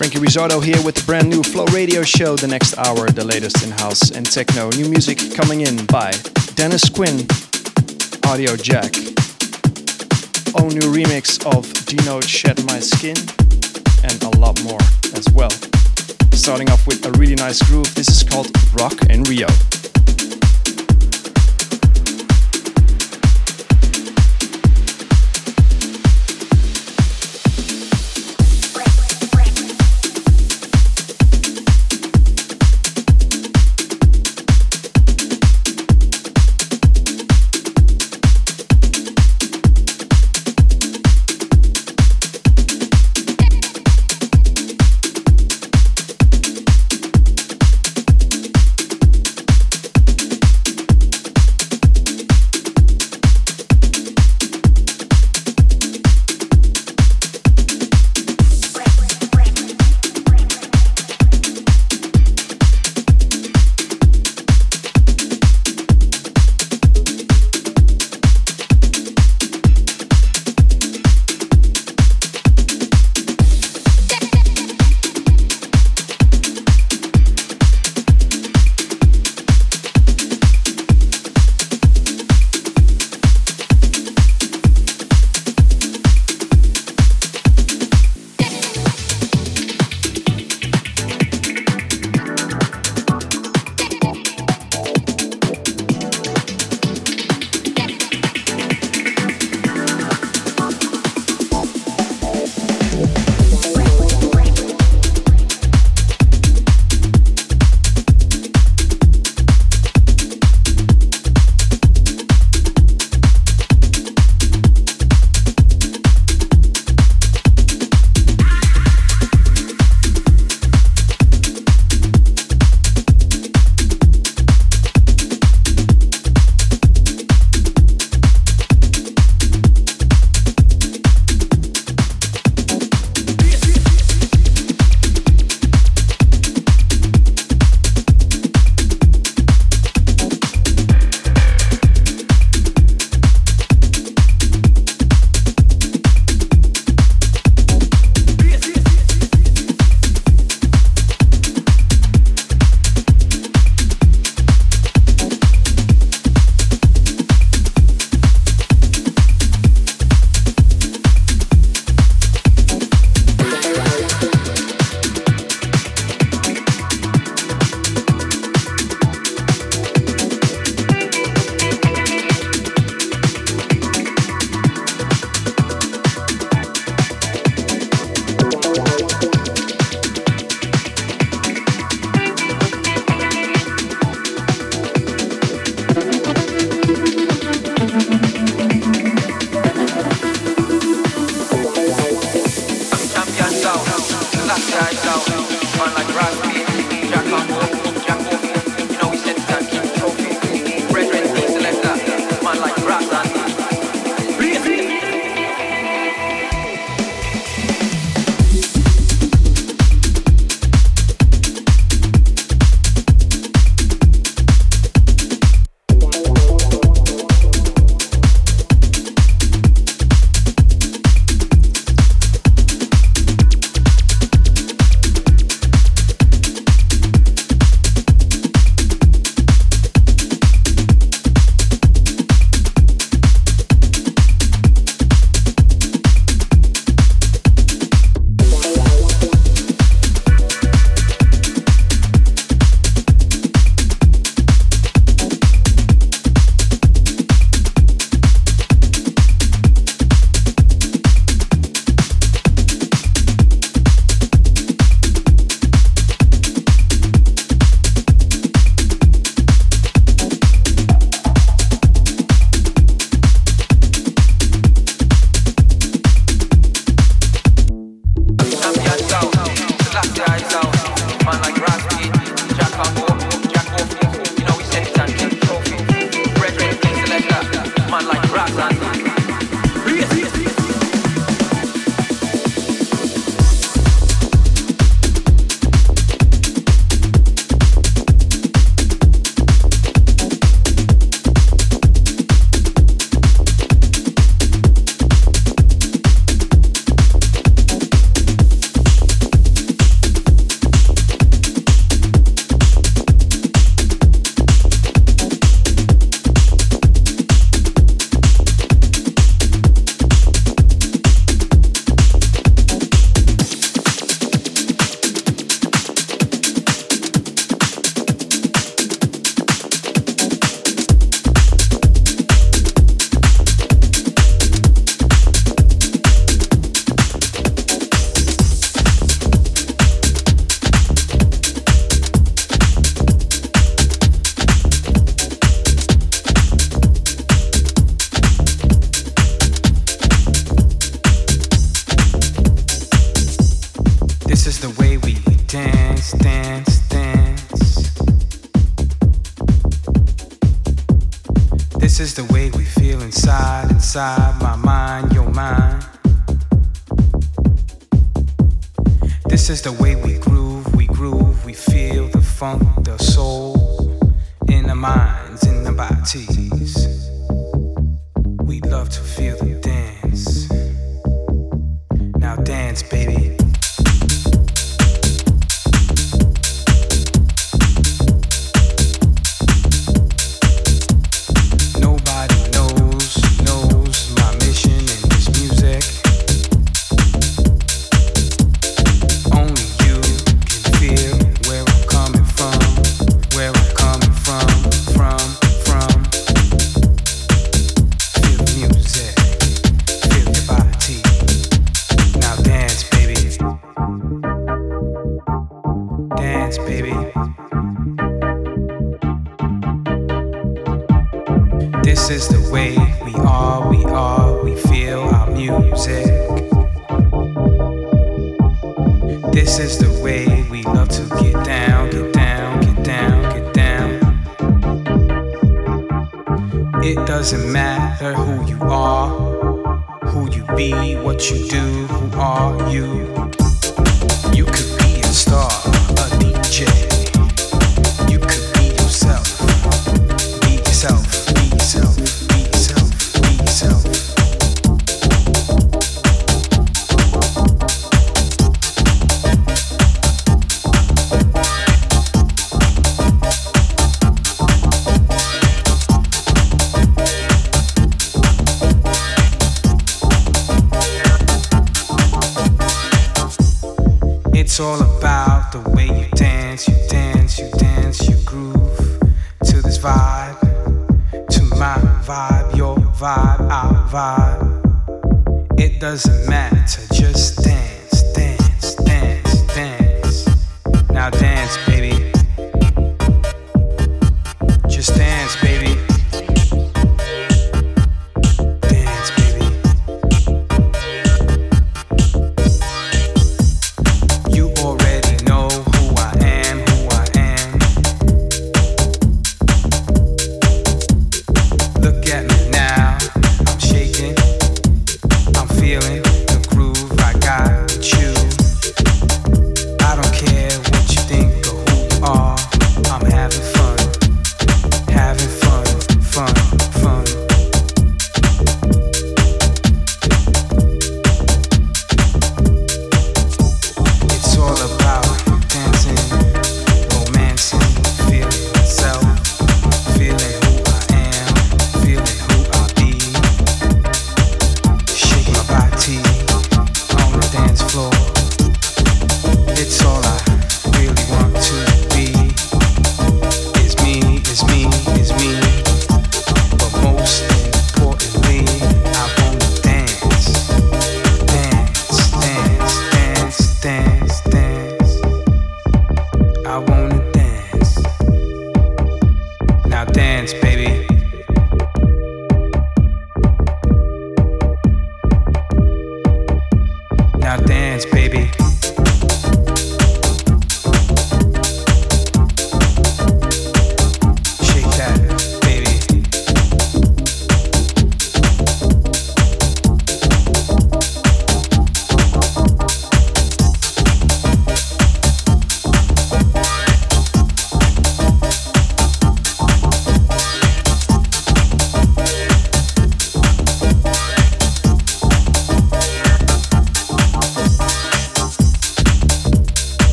Frankie Rizzardo here with the brand new Flow Radio show. The next hour, the latest in house and techno. New music coming in by Dennis Quin, Audio Jack. Own new remix of D'Note Shed My Skin, and a lot more as well. Starting off with a really nice groove. This is called Rock in Rio. inside my mind, your mind. This is the way we groove, we groove, we feel the funk, the soul in the minds, in the body. doesn't matter.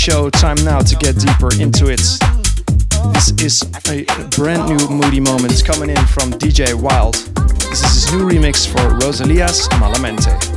Show. Time now to get deeper into it. This is a brand new moody moment coming in from DJ Wild. This is his new remix for Rosalia's Malamente.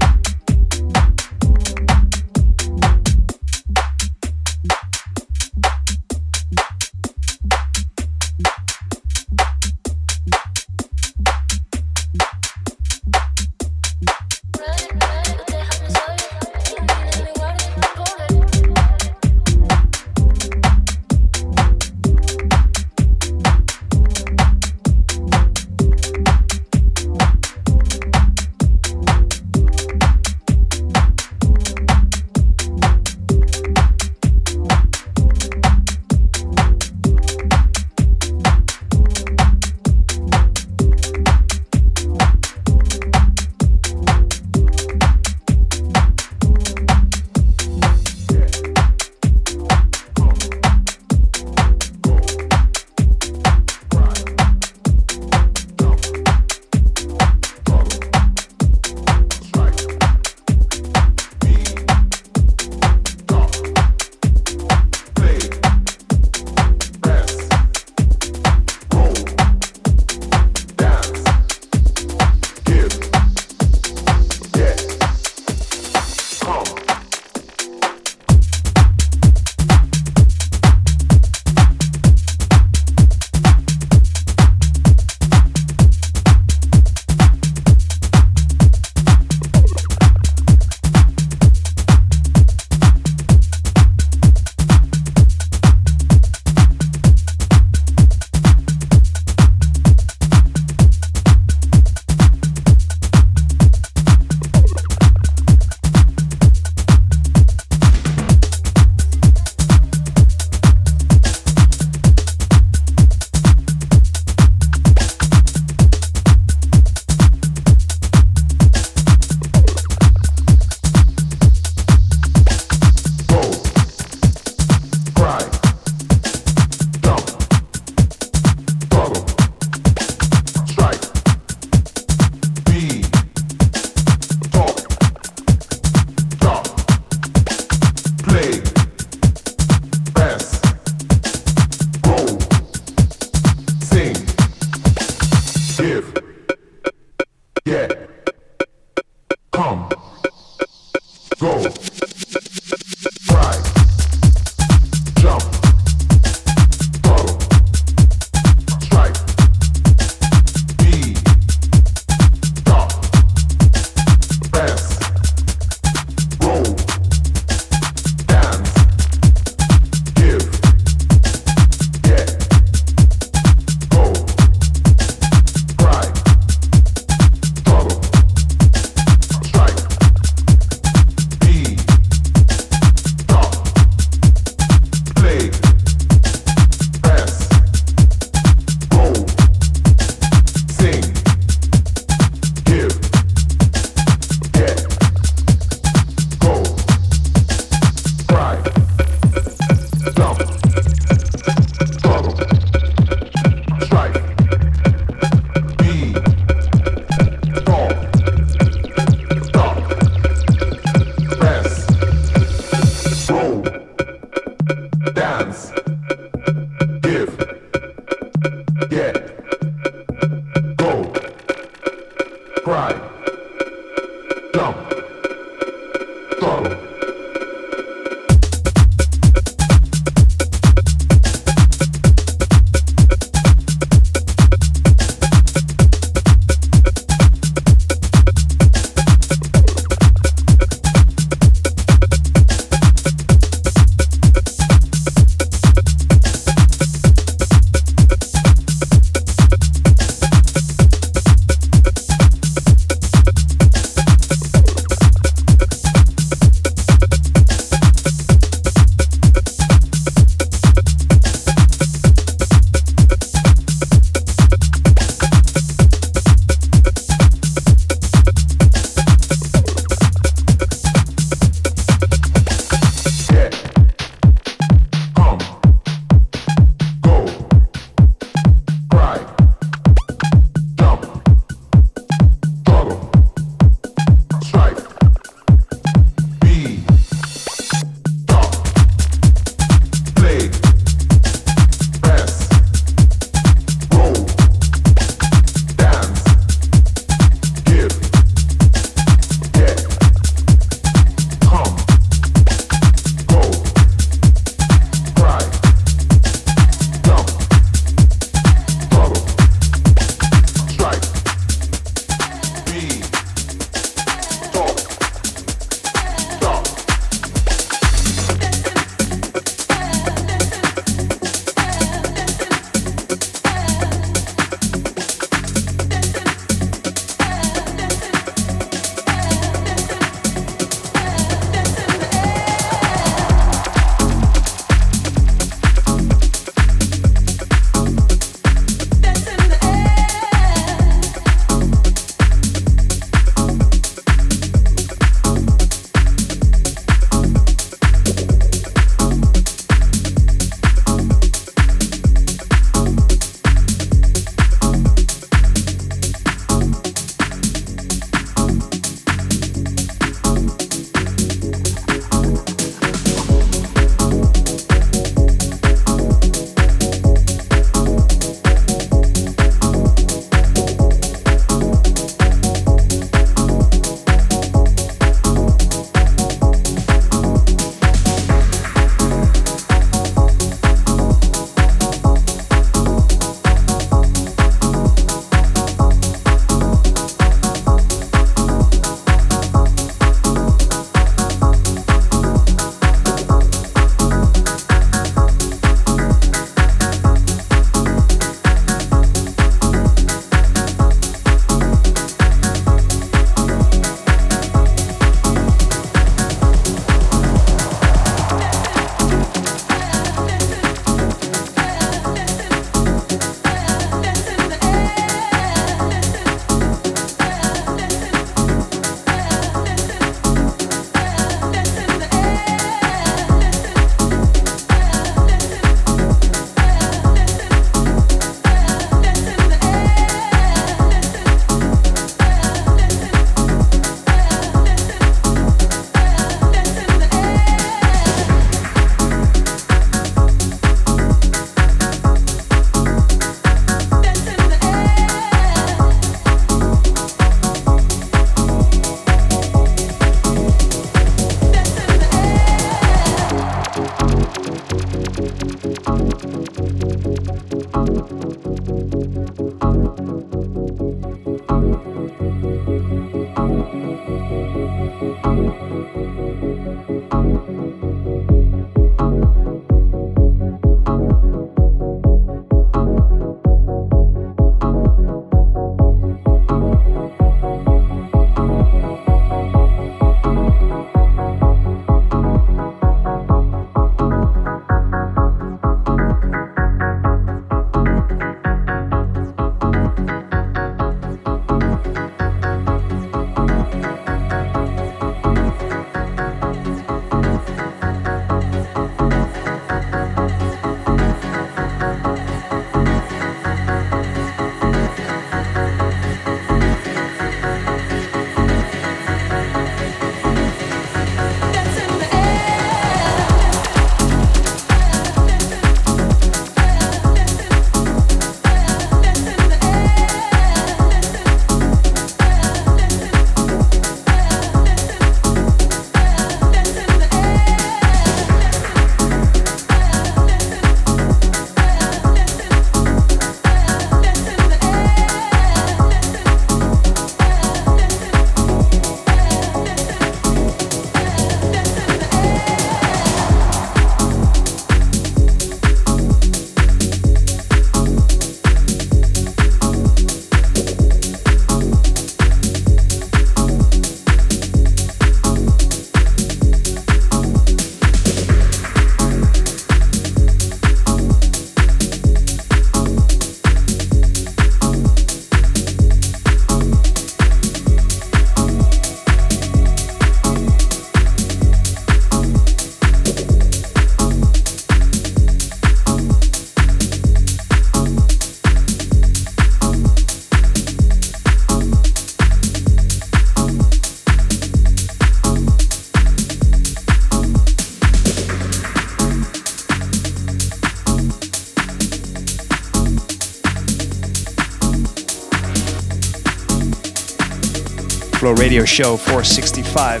Radio Show 465.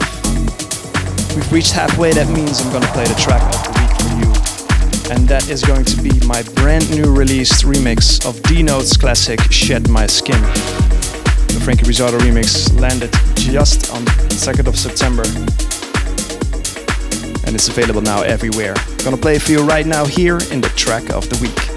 We've reached halfway, that means I'm gonna play the track of the week for you. And that is going to be my brand new released remix of D'Note's classic Shed My Skin. The Frankie Rizzardo remix landed just on the 2nd of September. And it's available now everywhere. Gonna play it for you right now here in the track of the week.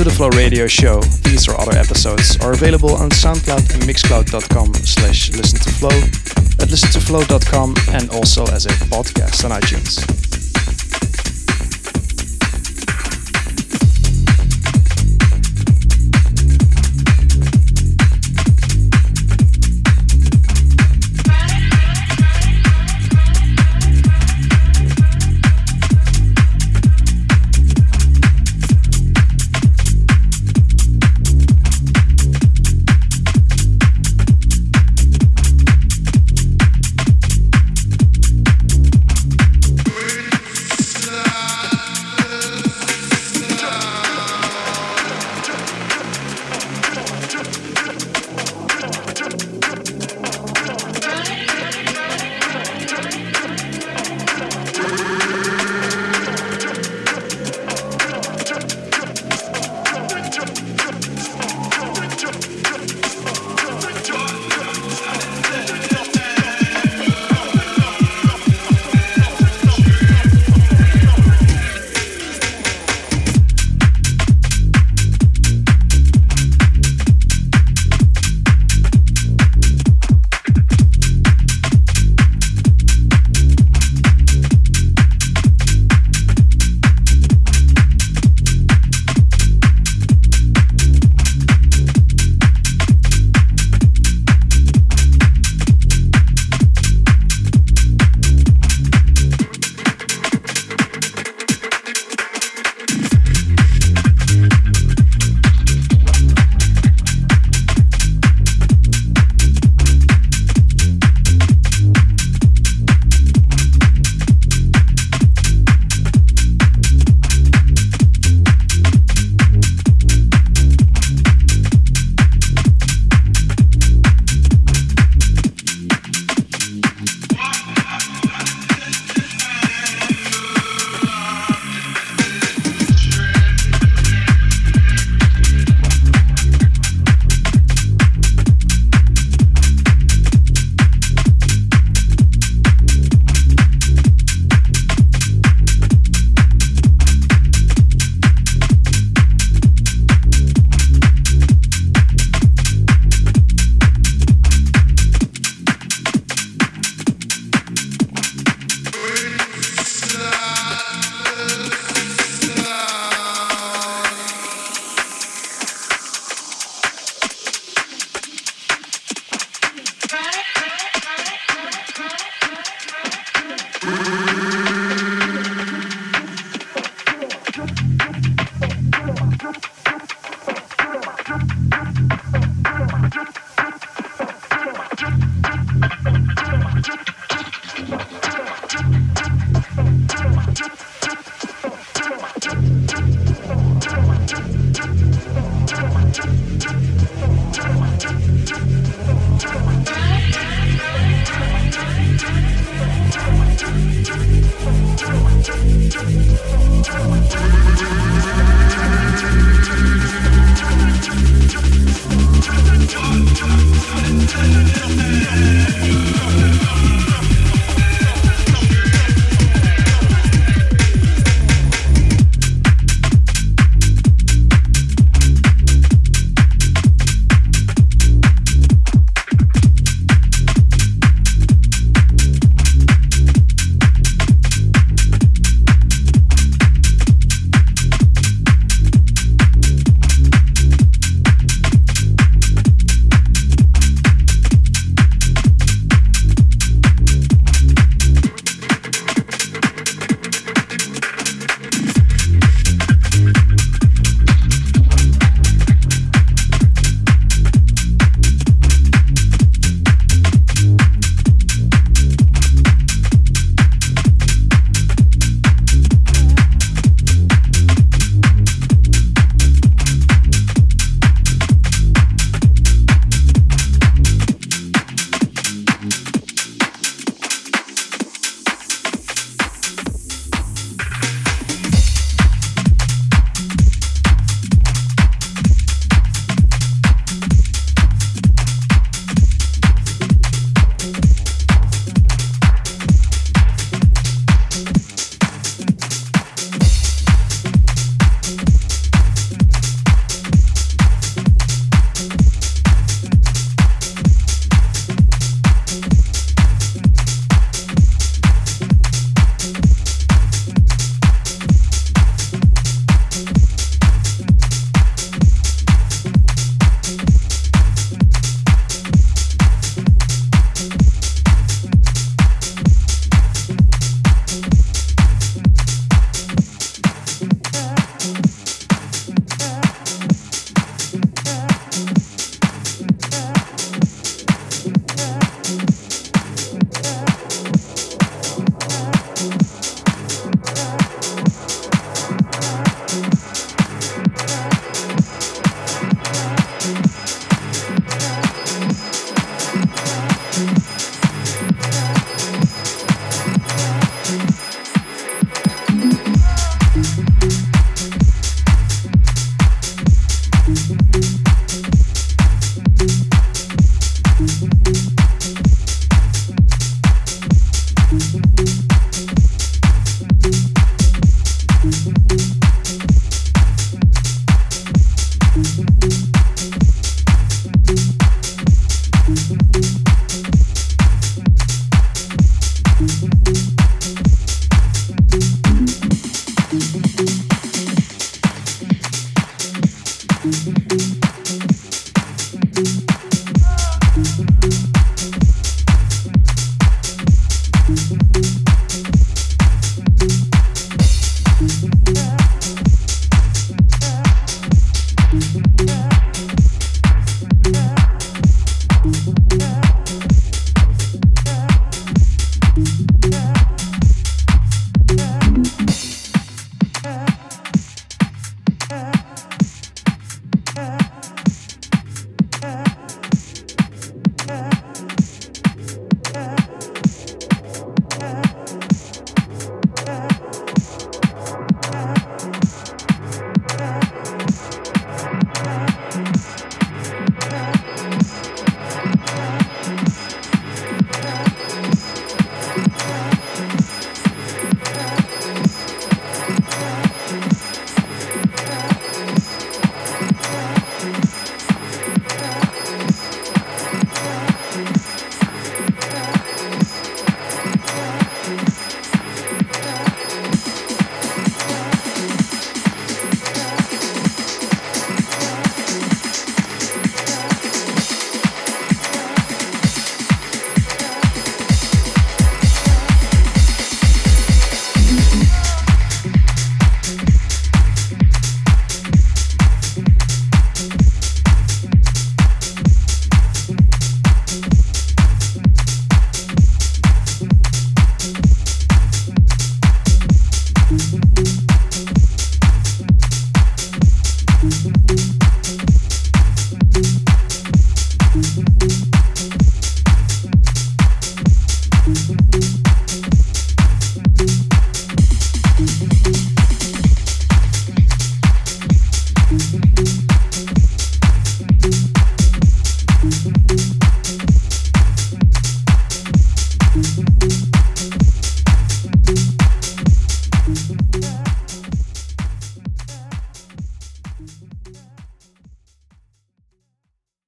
To the Flow Radio Show. These or other episodes are available on SoundCloud and Mixcloud.com slash listen to flow, at listentoflow.com and also as a podcast on iTunes.